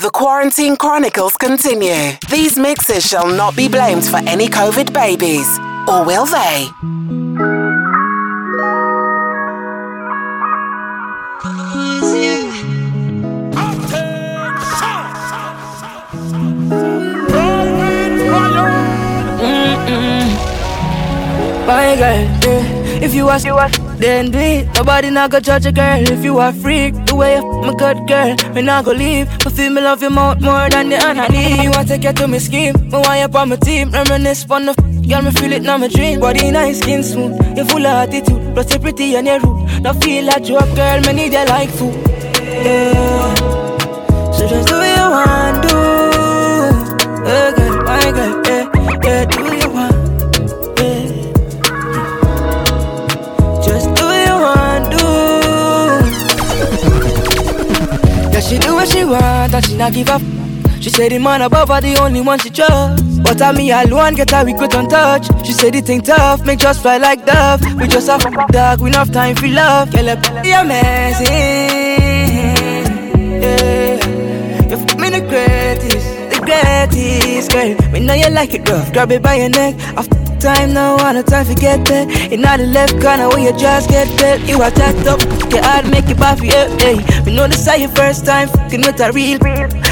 The Quarantine Chronicles continue. These mixes shall not be blamed for any COVID babies, or will they? Bye, girl, if you ask, you are then do it. Nobody not gonna judge a girl if you are freak. The way you f- my good girl, me not gonna leave. But feel me love you mouth more than the honey. You want to get to me scheme, me want you on my team. Reminisce on the f- girl, me feel it now my dream. Body nice, skin smooth, you full of attitude. Plus you pretty and you rude. Now feel like you up, girl, me need you like food. Yeah. So just do what you want, do. Yeah, girl, my girl, yeah, yeah, do it. She do what she want and she not give up. She said the man above her the only one she trust. But I me alone get her we good on touch. She said the thing tough, make just fly like dove. We just have dog, we enough time for love. Girl, you're amazing. Yeah, you f- me the greatest, the greatest girl. Me know you like it rough, grab it by your neck. I f- time now, and no time to get there. In all the left corner where you just get there. You are tacked up, get hard, make it baffy, yeah, hey. We know this is your first time, fucking with a real.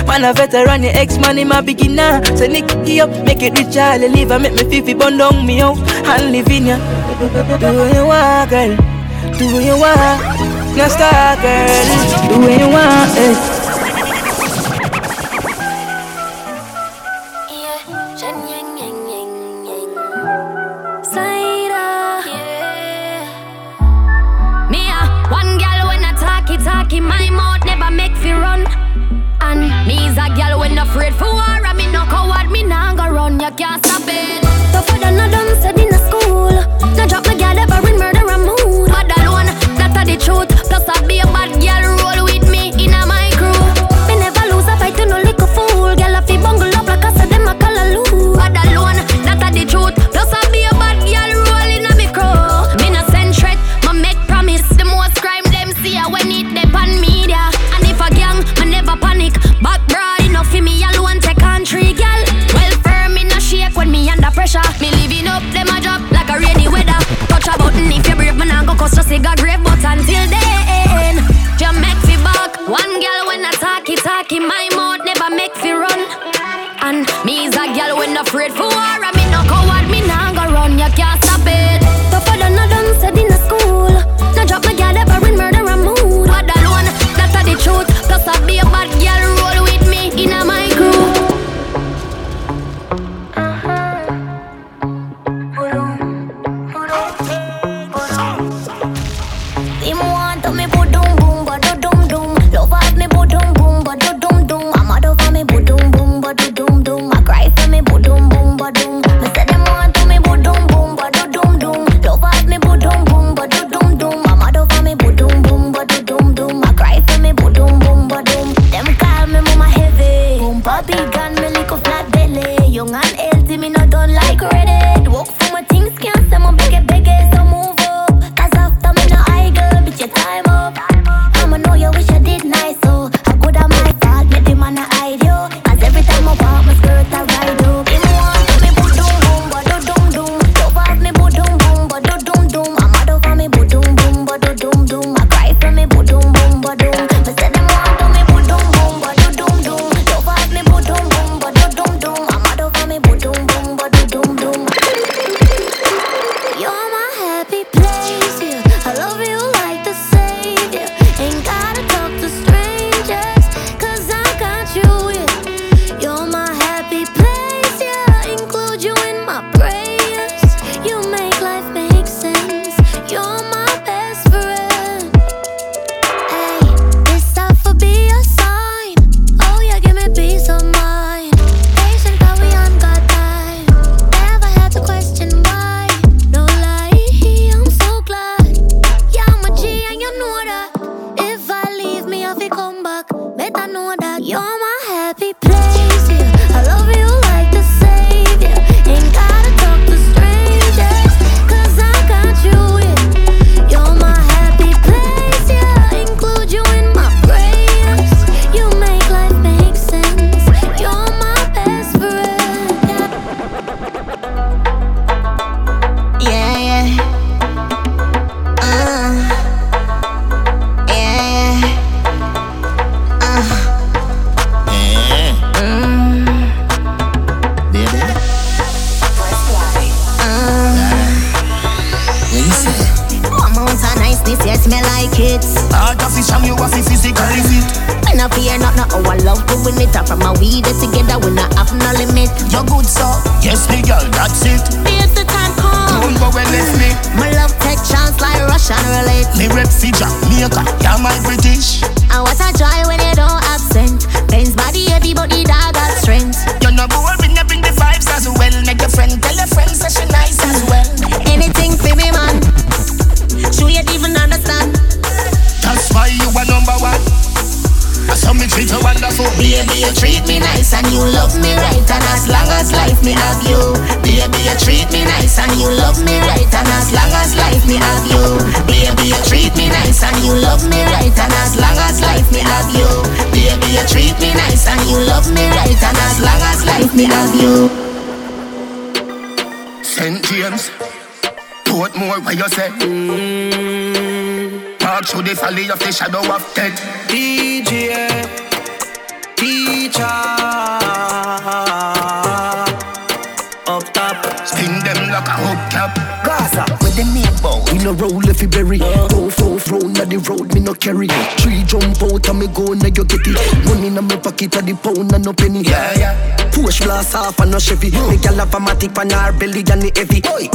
Man, a veteran, your ex man, in my beginner. So, Nick, up, make it rich, I'll leave, I make me fifty bond on me out, and live in ya. Do what you want, girl. Do what you want. Now, start, girl. Do what you want, eh. I can't stop. You love me right. And as long as life me have you. Baby, you treat me nice and you love me right. And as long as life me have you. St. James, Portmore, where you say? Park through the valley of the shadow of death. DJ, teacher, up top. Spin them like a hubcap. Gaza, With the bow. Me no roll if you bury. Go four round at the road, me no carry. Three jump out and me go now you get it. Money in my pocket at the pound and no penny. Yeah, yeah. Push blast off and no Chevy. Me gyal have a matic on her belly and the heavy. Oi.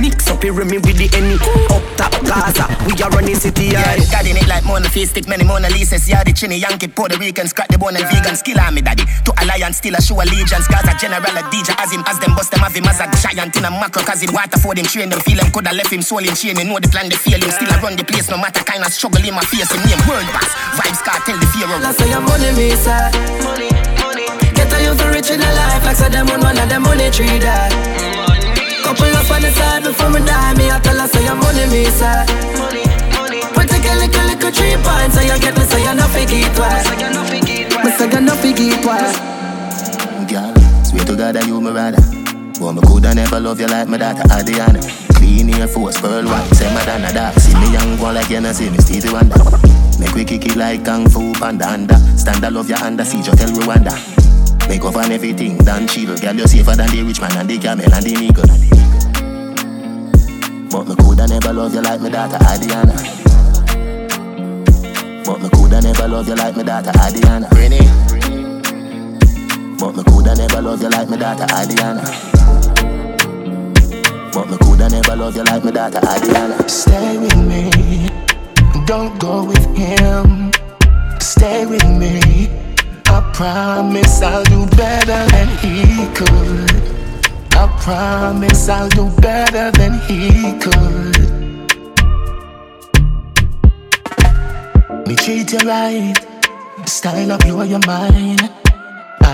Mix up here me with the any. Up top Gaza, we are running city. Yeah, Yeah. daddy it like Mona Face, stick many Mona Lisa's. Yeah, the Chini Yankee, Puerto Rican, scratch the bone and vegan. Skill me daddy. To alliance, still a show allegiance. Gaza general, a DJ, as him, as them bust them, have him as a giant in a macro. Cause him water for them, train them, feel him, coulda left him soul in chain. He know the plan, they feel him. Still I run the place, no matter kind of struggle in my face. Him name world boss, Vybz Kartel, the fear of. Last say your money me say Money, money Get a you for rich in a life Like say them on one of them money tree that Couple up on the side before me die Me I tell her say your money me say Money, money We take a little, little three points So you get me so you no figure it twice Me say you no figure it twice Girl, swear to God that you my rather. Boy, me coulda never love you like my daughter Adriana. Clean Air Force, pearl white, say Madonna dark. See me young one like you see me Stevie Wonder. Make we kick it like Kung Fu Panda under. Uh, stand I love your under, uh, see you tell Rwanda. Make up on everything, done chill. Girl, you safer than the rich man and the camel and the eagle. But me coulda never love you like my daughter Adriana. But me coulda never love you like my daughter Adriana. Renee. But me coulda never love you like my daughter Adriana. But me coulda never love you like my daughter Adriana. Stay with me, don't go with him. Stay with me. I promise I'll do better than he could. I promise I'll do better than he could. Me treat you right, style up blow your mind.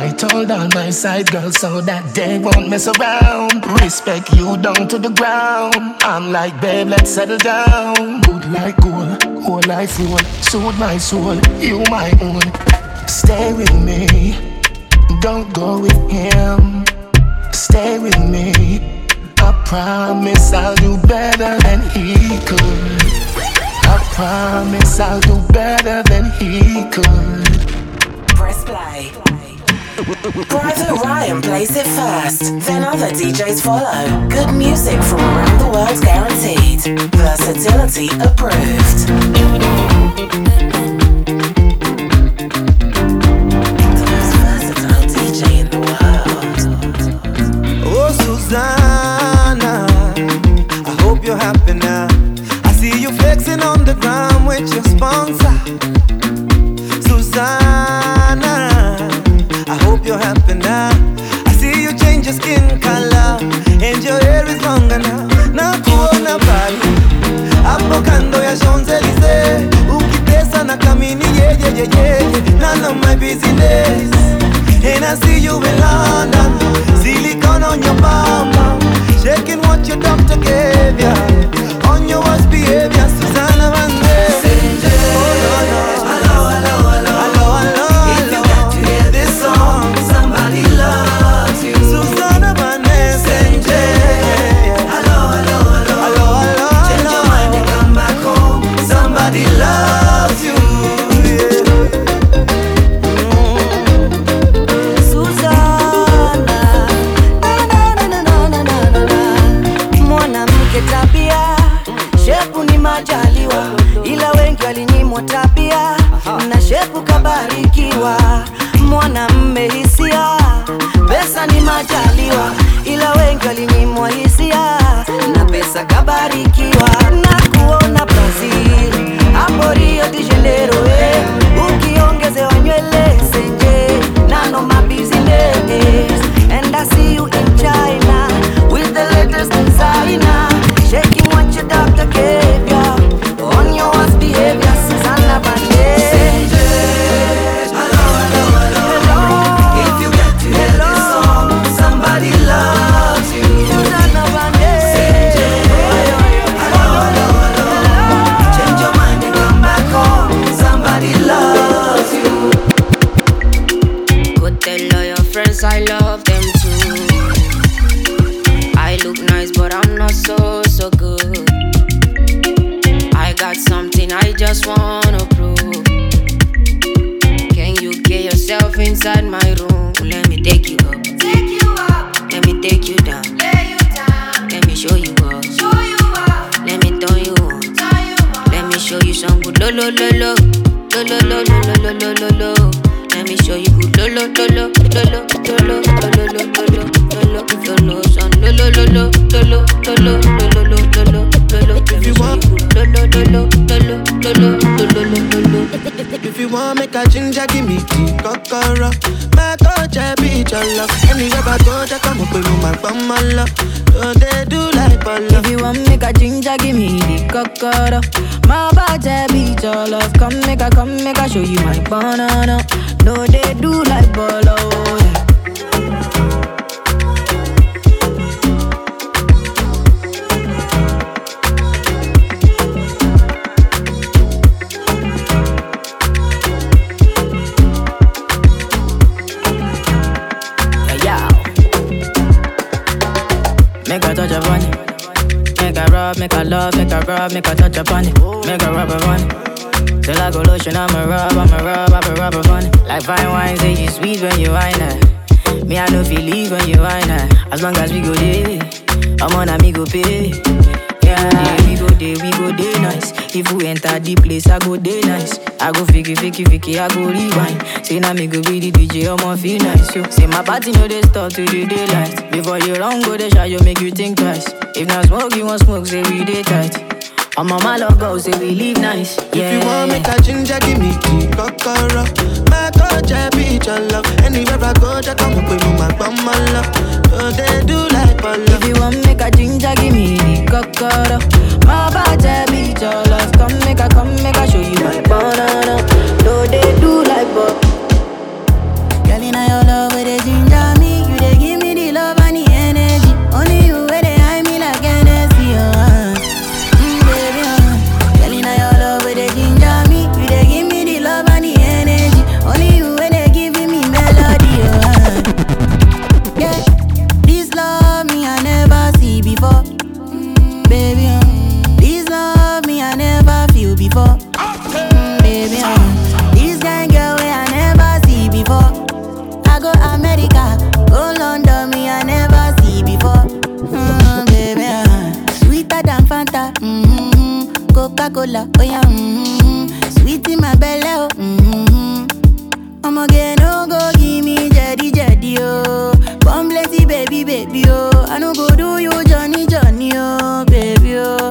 I told all my side girls so that they won't mess around. Respect you down to the ground. I'm like, babe, let's settle down. Good like gold, whole life roll. Soothe my soul, you my own. Stay with me, don't go with him. Stay with me. I promise I'll do better than he could. I promise I'll do better than he could. Press play. Private Ryan plays it first, then other DJs follow. Good music from around the world guaranteed. Versatility approved. Oh, Susanna, I hope you're happy now. I see you flexing on the ground with your sponsor. Your skin color. And your hair is longer now. Nakuona pale hapo kando ya Champs-Elysees ukitesa na kamini yeah, yeah. None of my business. And I see you in London. Silicone on your bum Shaking what your doctor gave ya. On your worst behavior Susanna Vande sa gabarito banana. No, they do like bolo. Yeah. Make a touch. Make a rub, make a love, make a rub, make a touch upon it. Make a rub upon. Till I go lotion, I'ma rub, I'ma rub, I'ma rub on Like fine wine, say you sweet when you wine her Me, I know feel leave when you wine her As long as we go there, I'm on amigo pay yeah, we go day, we go day nice. If we enter the place, I go day nice. I go fiki, fiki, fiki, I go rewind. Say now me go be the DJ, I'ma feel nice. Yo. Say my party know they stop to the daylight. Before you long go they shot, you make you think twice. If not smoke, you want smoke, say we day tight. My mama love go say we live nice. Yeah. If you want me to ginger, give me key, kokoro. My coach, I be your love. Anywhere I go, I come up with my bummer love. So they do like polo. If you want me to ginger, give me kokoro. My coach, I be your love. Come make a, come make a, show you my banana. No, they Coca-Cola, oh yeah, mm-hmm. Sweet in my belly, oh, mm-hmm. i'm a get no go give me jetty, jetty, oh Bomb baby, baby, oh I no go do you, Johnny, Johnny, oh, baby, oh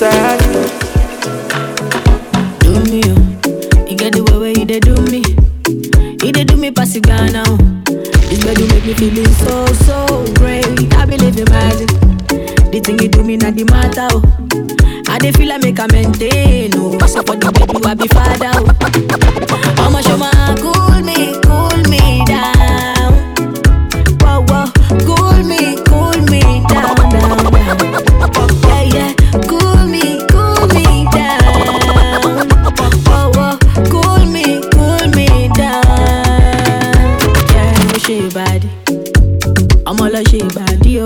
hop in I'm all a shake body,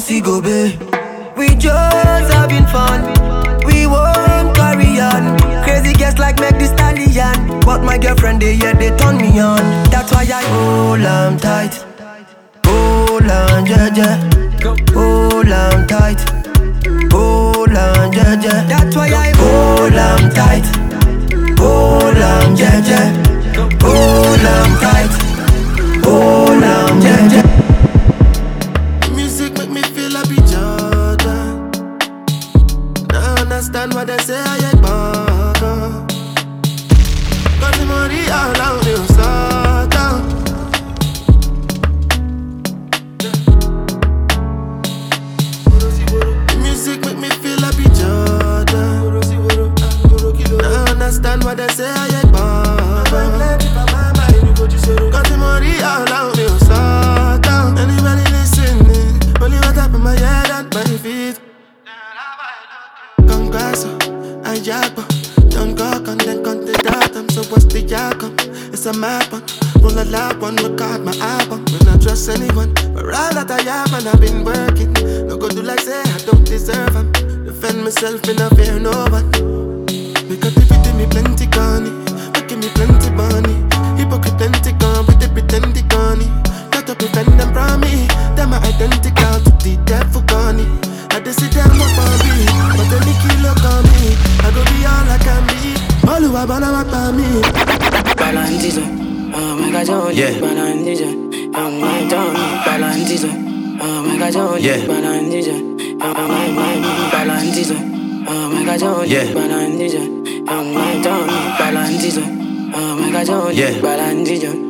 see go be. We just having fun. We won't carry on. Crazy girls like make this stallion. But my girlfriend they yeah they turn me on. That's why I hold on tight. Hold on, yeah, yeah. I jabba. Don't go on then con. So what's the outcome? It's a map on. Roll a lap one, record my album. When I trust anyone, but all that I have and I've been working. No go do like say I don't deserve them. Defend myself in a fear no one. Because if it me plenty money, making me plenty money. Hypocrite plenty gone with the pretending gunny. Got to prevent them from me. Them are identical to the devil gunny. I just sit down up on me, but then the kilo on me. I go be all I can be. All who are gonna walk by me. Balantizo, oh my god, Johnny, Yeah. Balantizo, oh my Johnny, Balantizo, oh my god, oh Johnny, Yeah. Balantizo, oh my my Balantizo, oh my god, Johnny, Yeah. Balantizo, oh my Johnny, Balantizo, oh my god, Johnny, Yeah. Balantizo, oh my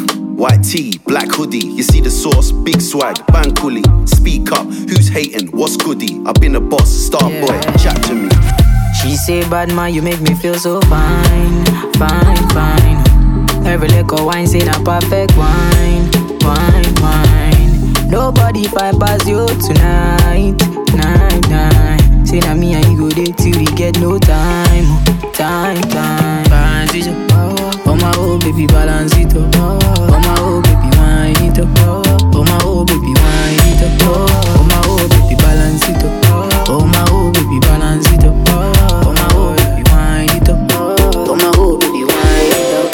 White tee, black hoodie, you see the sauce, big swag, bang coolie. Speak up, who's hating, what's goody? I've been a boss, star boy, chat to me. She say, bad man, you make me feel so fine, fine, fine. Every liquor wine say a perfect wine, wine, wine. Nobody find past you tonight, night, night. Say na me and you go there till we get no time, time, time. Balance it up, oh my oh baby, balance it up. Oh my oh baby, wine it up. Oh my oh baby, wine it up. Oh my oh baby, balance it up. Oh my oh baby, balance it up. Oh my oh baby, wine it up. Oh my oh baby, wine it up.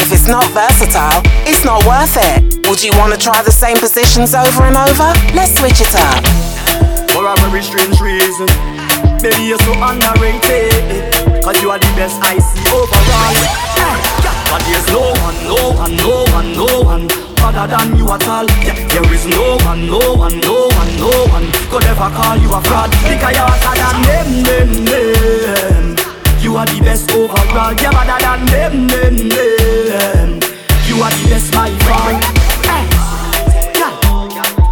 If it's not versatile, it's not worth it. Would you want to try the same positions over and over? Let's switch it up. For a very strange reason baby, you're so underrated. Cause you are the best I see overall. But there's no one, no one, no one, no one other than you at all. Yeah, there is no one, no one, no one, no one could ever call you a fraud because you're hotter than them, them, them. You are the best overall. You're better than them, them, them. You are the best my friend.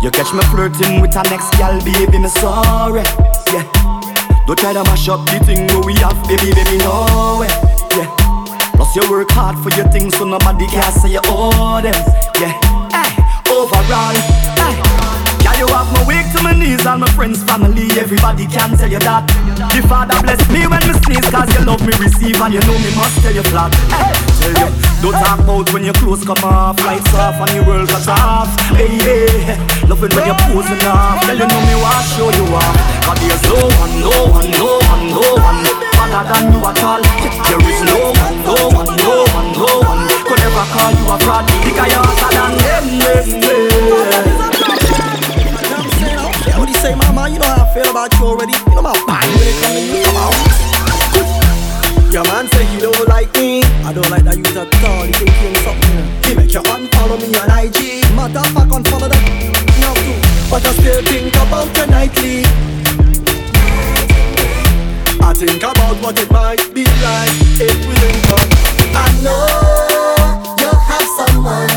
You catch me flirting with a next gal, baby, me sorry. Yeah. Don't try to mash up the thing where we have, baby, baby, no way. Yeah. Plus you work hard for your things, so nobody can say you owe them. Yeah. Hey. Overall. Hey. Yeah, you have my weak to my knees and my friends, family, everybody can tell you that. The Father bless me when me sneeze, cause you love me receive and you know me must tell you flat. Hey, tell you, don't talk about when your clothes come off, lights off and your world cut off. Hey, hey, loving when you're posing off, girl you know me want show you off. Cause there's no one, no one, no one, no one better than you at all. There is no one, no one, no one, no one could ever call you a fraud because you're hotter than them, them, them say, mama, you know how I feel about you already. You know my body when it comes to you. Come on. Your man say he don't like me. I don't like that you at all. He think you something. He make you unfollow me on IG. Fact, unfollow that now too. But I still think about you nightly. I think about what it might be like if we link up. I know you have someone.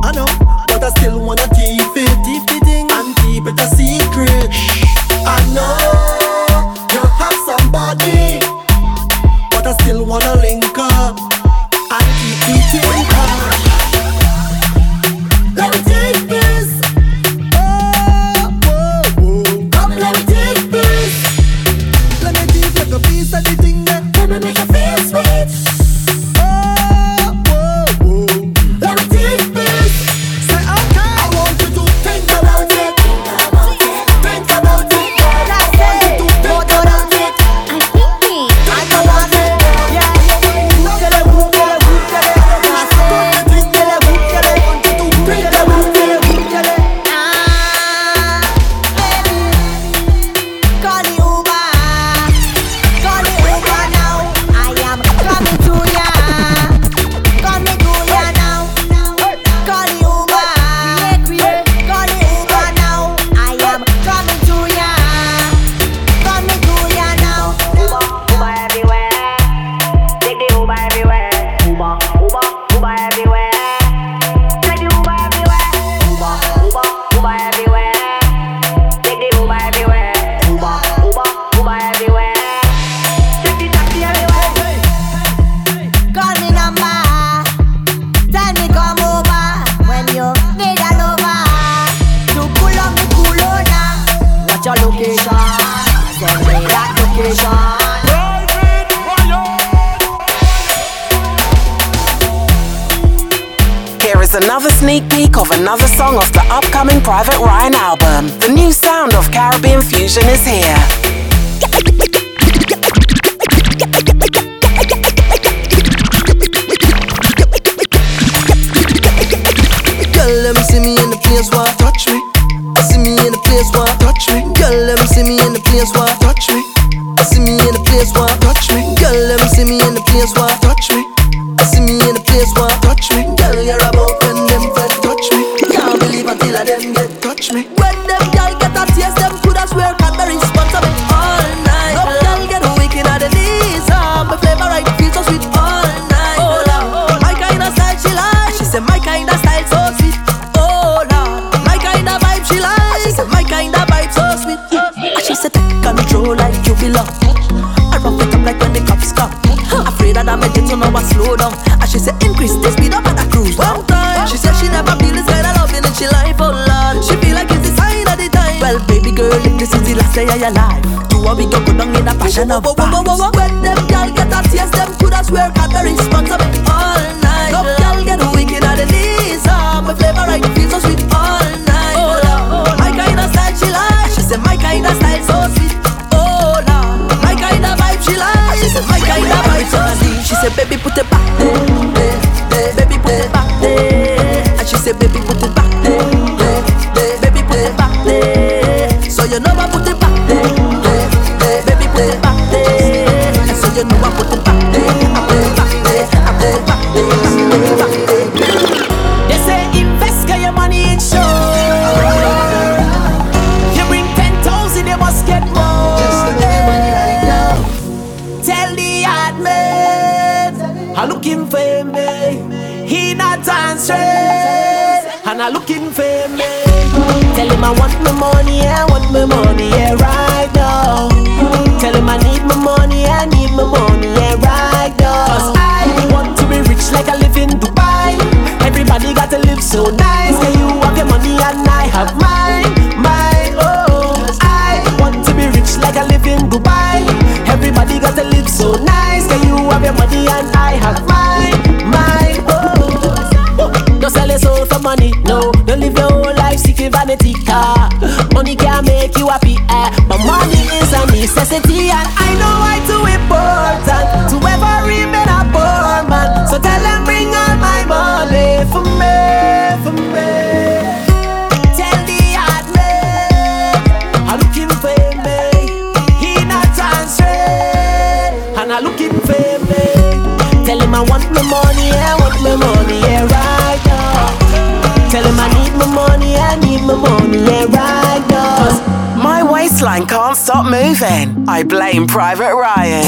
I know, but I still wanna keep it, keep it and keep it a secret. I know wanna link this is the last day of you want me go go down in a passion of vibes. When them girl get a taste, them coulda swear Cadbury sponsor me all night. Girl get wicked at the ah, my flavor right feels so sweet all night. Oh Lord, my kind of style she like. She my kind of style so sweet. Oh Lord, my kind of vibe she like. She my kind of vibe so sweet. She baby put it back Money can make you happy, eh? But money is a necessity, and I know why too important to ever remain a poor man. So tell them bring all my money for me, for me. Tell the hard man I'm looking for me. He not transfer, and I looking for me. Tell him I want my money, I want my money, yeah, right now. Tell him I need my money, I need my money, yeah, right. Waistline can't stop moving. I blame Private Ryan.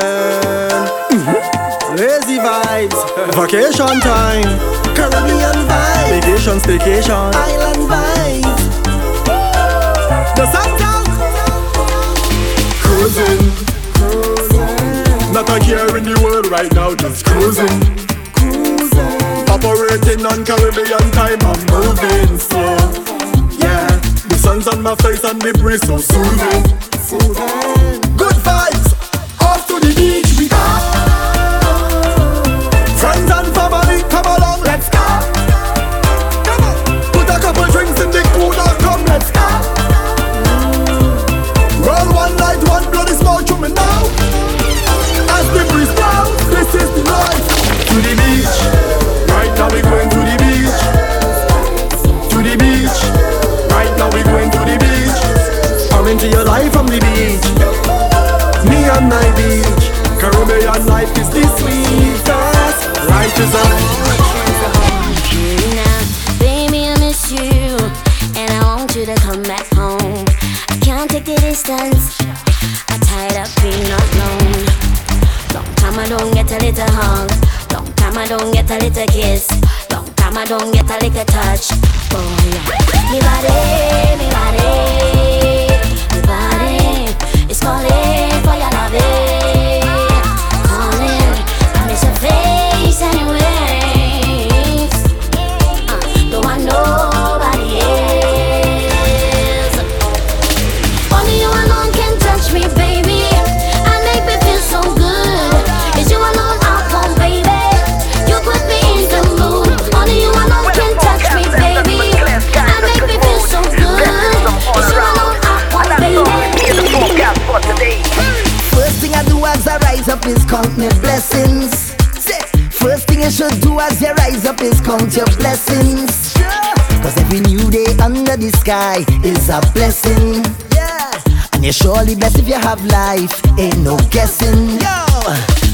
Mm-hmm. Cruising. Lazy vibes. Vacation time. Caribbean vibes. Vacation staycation. Island vibes. The Santa. Cruising. Not a care in the world right now, just cruising. Operating on Caribbean time, I'm moving slow. Yeah, the sun's on my face and the breeze so soothing. Good vibes, to the beach we go. Friends and family, come along, let's go. Come on, put a couple drinks in the cooler, come, let's go. One one bloody to me now. As the breeze blows, this is the. To the beach, right now we going to the beach. To the beach, right now we going to the beach. Your life from the beach. And my beach. Caribbean life is the sweetest. Life is a Now, baby, I miss you, and I want you to come back home. I can't take the distance. I tired up being alone. Long time I don't get a little hug. Long time I don't get a little kiss. Long time I don't get a little touch. Oh yeah, me body, me body, me body is calling for First thing you should do as you rise up is count your blessings. Cause every new day under the sky is a blessing. And you're surely blessed if you have life, ain't no guessing. Yo,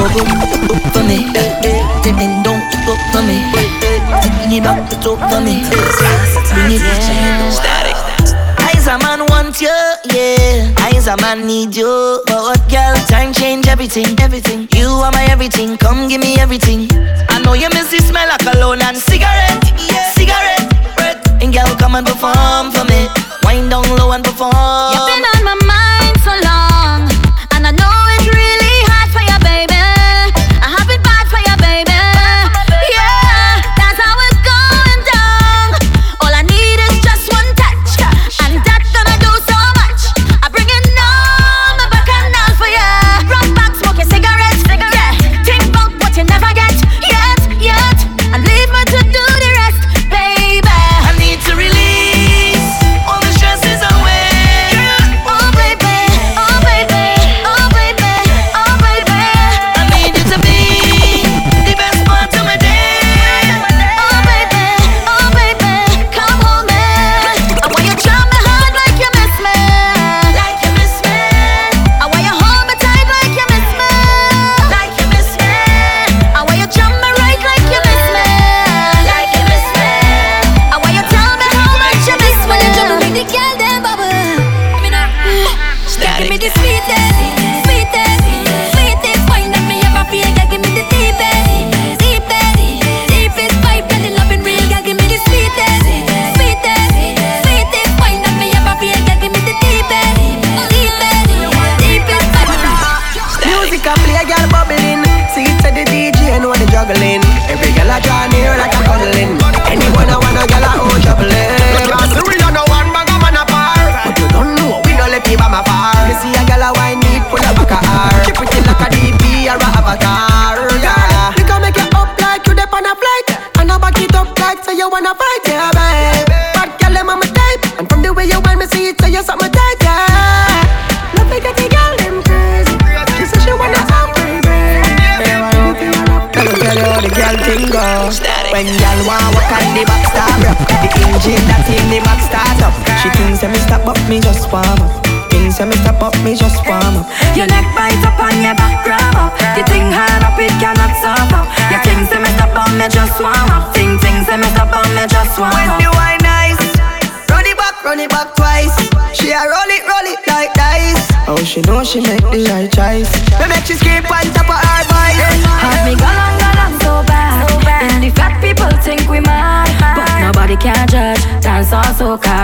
over, for me. Then don't give up for me. Thinking about it's over me. Bring it static. I's a man want you, yeah. I's a man need you. But girl, time change everything, everything. You are my everything. Come give me everything. I know you miss the smell of cologne and cigarette, cigarette. And girl, come and perform for me. Wind down low and perform.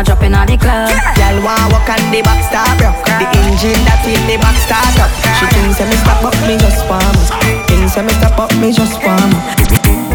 drop in the club. Girl want walk on the back stop, bro. The engine that feel the back start up. She thinks me stop up, me just warm up. Thinks me stop up, me just want.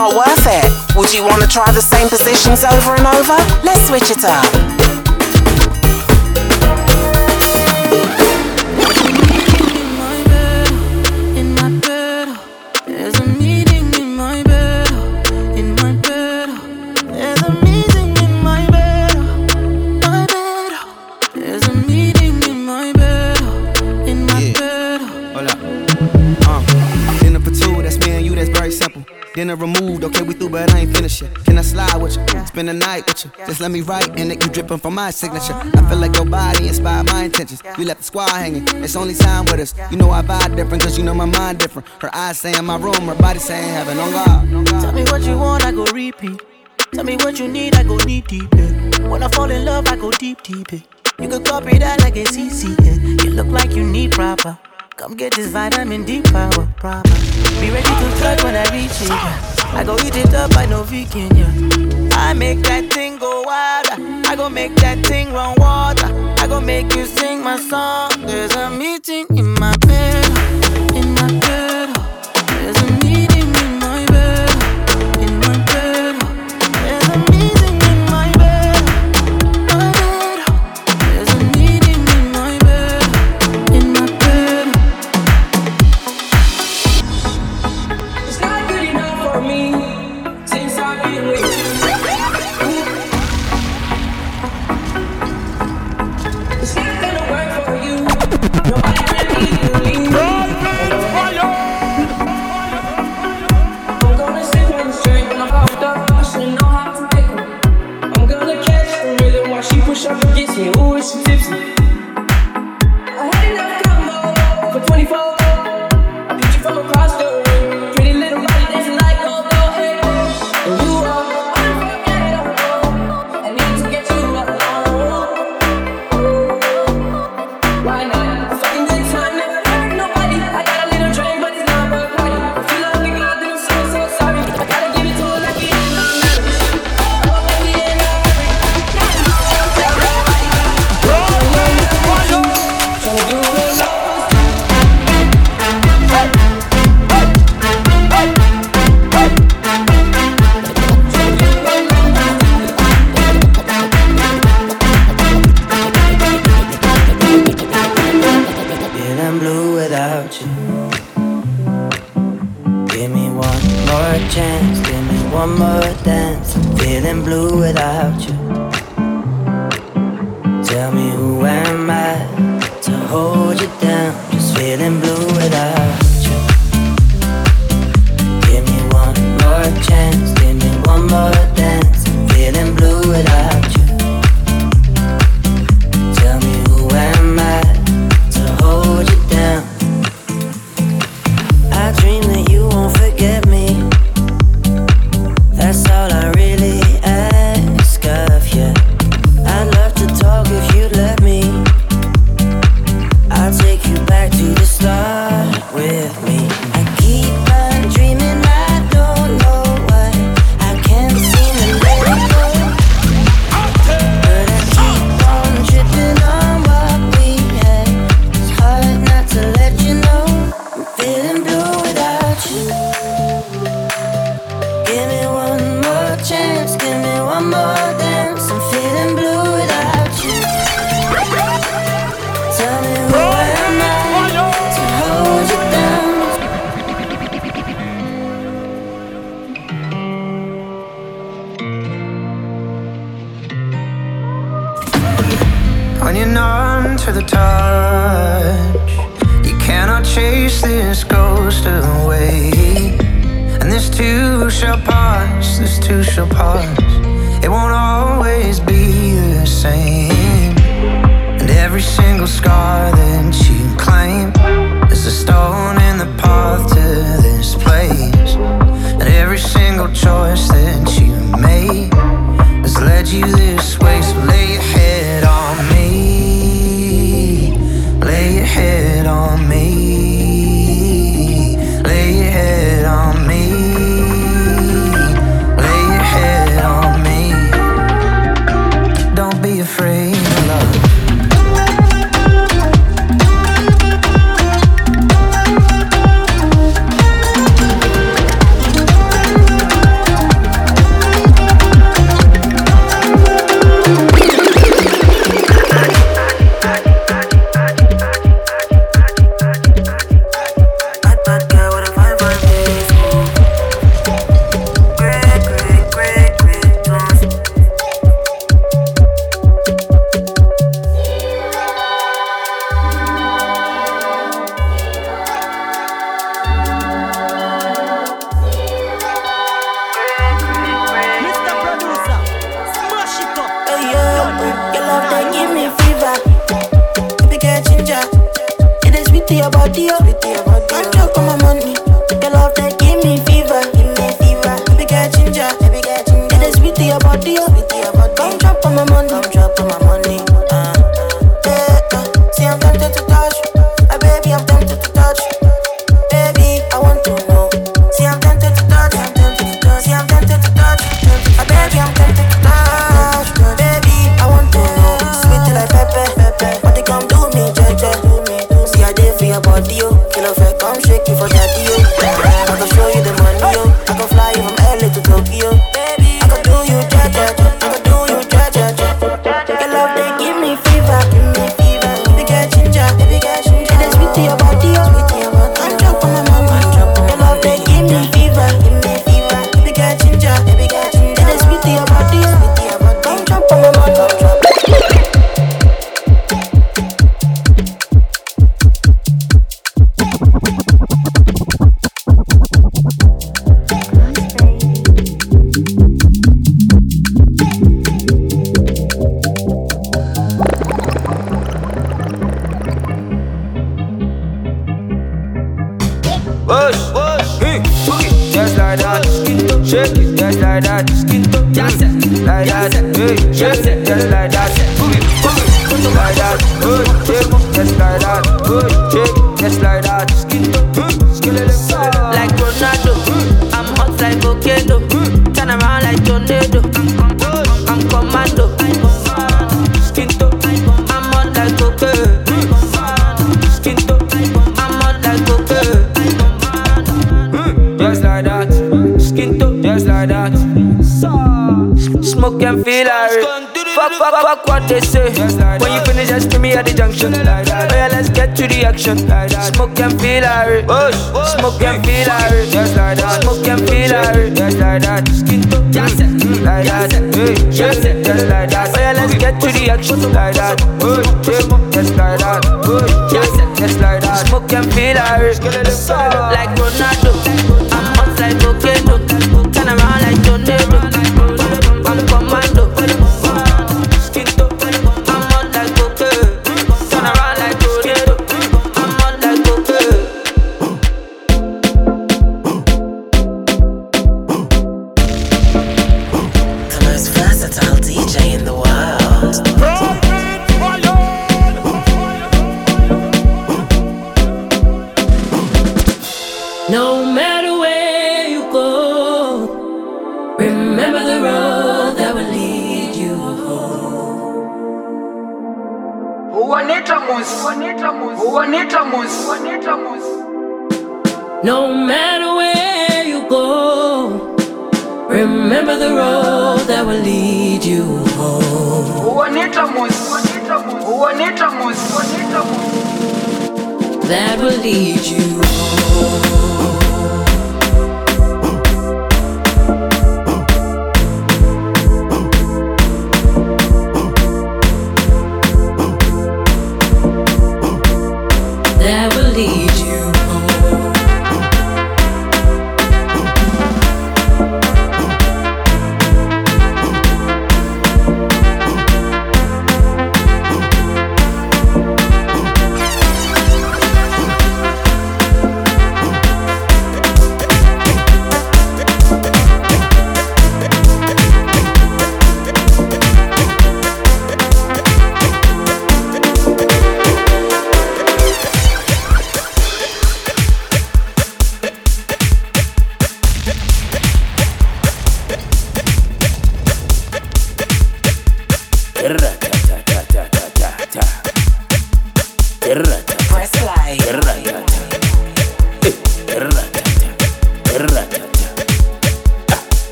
not worth it. Would you want to try the same positions over and over? Let's switch it up. but I ain't finished yet. Can I slide with you? Spend the night with you. Just let me write, and it you dripping from my signature. I feel like your body inspired my intentions. You left the squad hanging, it's only time with us. You know I vibe different, cause you know my mind different. Her eyes say in my room, her body say heaven. On God. Tell me what you want, I go repeat. Tell me what you need, I go deep, deep. Yeah. When I fall in love, I go deep, deep. Yeah. You could copy that like it's easy. Yeah. You look like you need proper. Come get this vitamin D power, proper. Be ready to touch when I reach it. Yeah. I go eat it up, I know vegan, yeah. I make that thing go wilder. I go make that thing run water. I go make you sing my song. There's a meeting in my to the touch. You cannot chase this ghost away. And this too shall pass, this too shall pass. It won't always be the same. And every single scar that you claim is a stone in the path to this place. And every single choice that you made has led you this way. And feel irate. Just like that. Smoke and feel irate. Just like that. Skin to just like that. Hey, just like that. Oh yeah, let's get to the action. Like that. Just like that. Just just like that. Smoke and feel irate.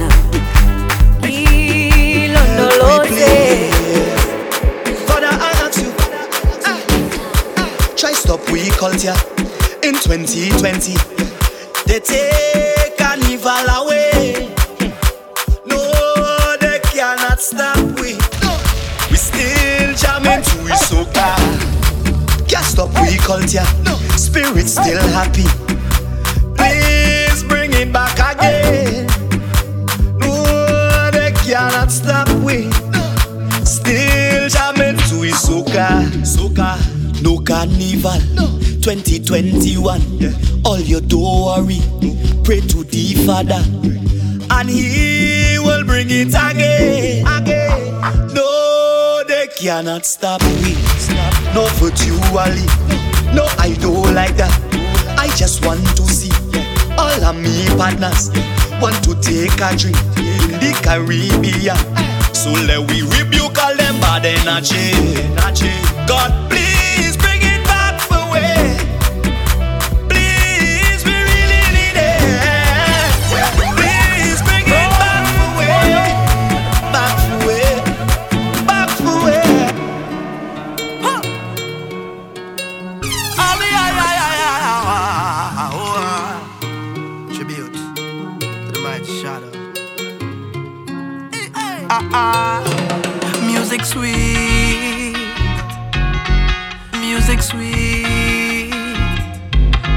Ah, try stop we culture in 2020. They take carnival away. No, they cannot stop we. We still jamming to his soca. Can't stop we culture. Spirit still happy. Please bring it back again. No, cannot stop we. Still jamming to his soca. Soca. No carnival. 2021. All you don't worry. Pray to the Father. And he will bring it again. Again. No, they cannot stop me. No virtually. No, I don't like that. I just want to see all of me partners want to take a drink in the Caribbean. So let we rebuke all them bad energy. God, please music sweet, music sweet.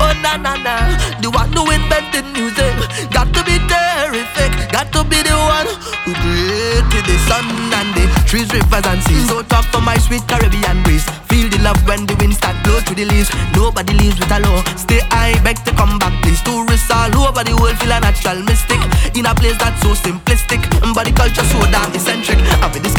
Oh na na na, the one who invented music got to be terrific, got to be the one who created the sun and the trees, rivers and seas. So tough for my sweet Caribbean breeze. Feel the love when the wind start blow through the leaves. Nobody leaves with a low. Stay high, beg to come back, please. Tourists all over the world feel a natural mystic in a place that's so simplistic. But the culture so damn eccentric. And with this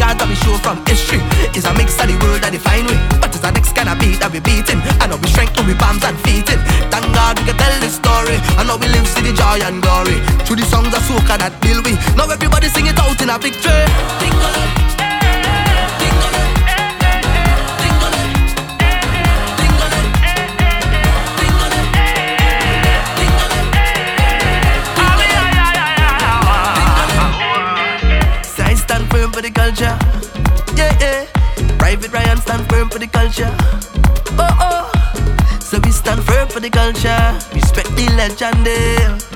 show from history, is a mix of the world that define we. But it's the next kind of beat that we beating. And now we strength we bombs and feet in. Thank God we can tell this story. And now we live see the joy and glory. Through the songs of soca that build we. Now everybody sing it out in a victory. Culture. Oh, oh. So we stand firm for the culture. Respect the legend. Eh.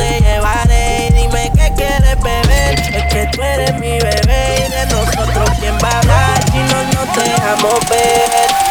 te llevaré. Y dime qué quieres beber. Es que tú eres mi bebé y de nosotros quién va a hablar si no nos dejamos ver.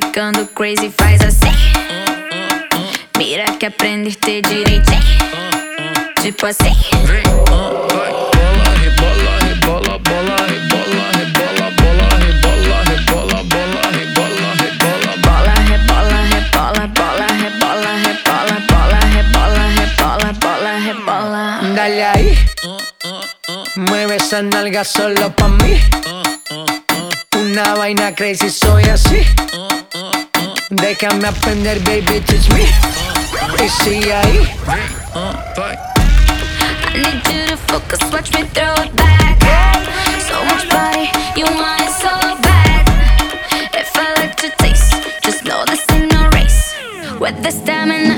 Ficando crazy, faz assim. Mira que aprendiste direitinho. Tipo assim. Rebola, rebola, bola, rebola, rebola, bola, rebola, rebola, bola, rebola, rebola, Bola, rebola, rebola, bola, rebola, rebola, bola, rebola, rebola, bola, rebola. Dale ahí. Mueve esa nalga solo pa' mí. Una vaina crazy, soy así. Déjame aprender, baby, teach me. Y sigue ahí. I need you to focus, watch me throw it back. So much body, you want it so bad. If I like to taste, just know this ain't no race. With the stamina,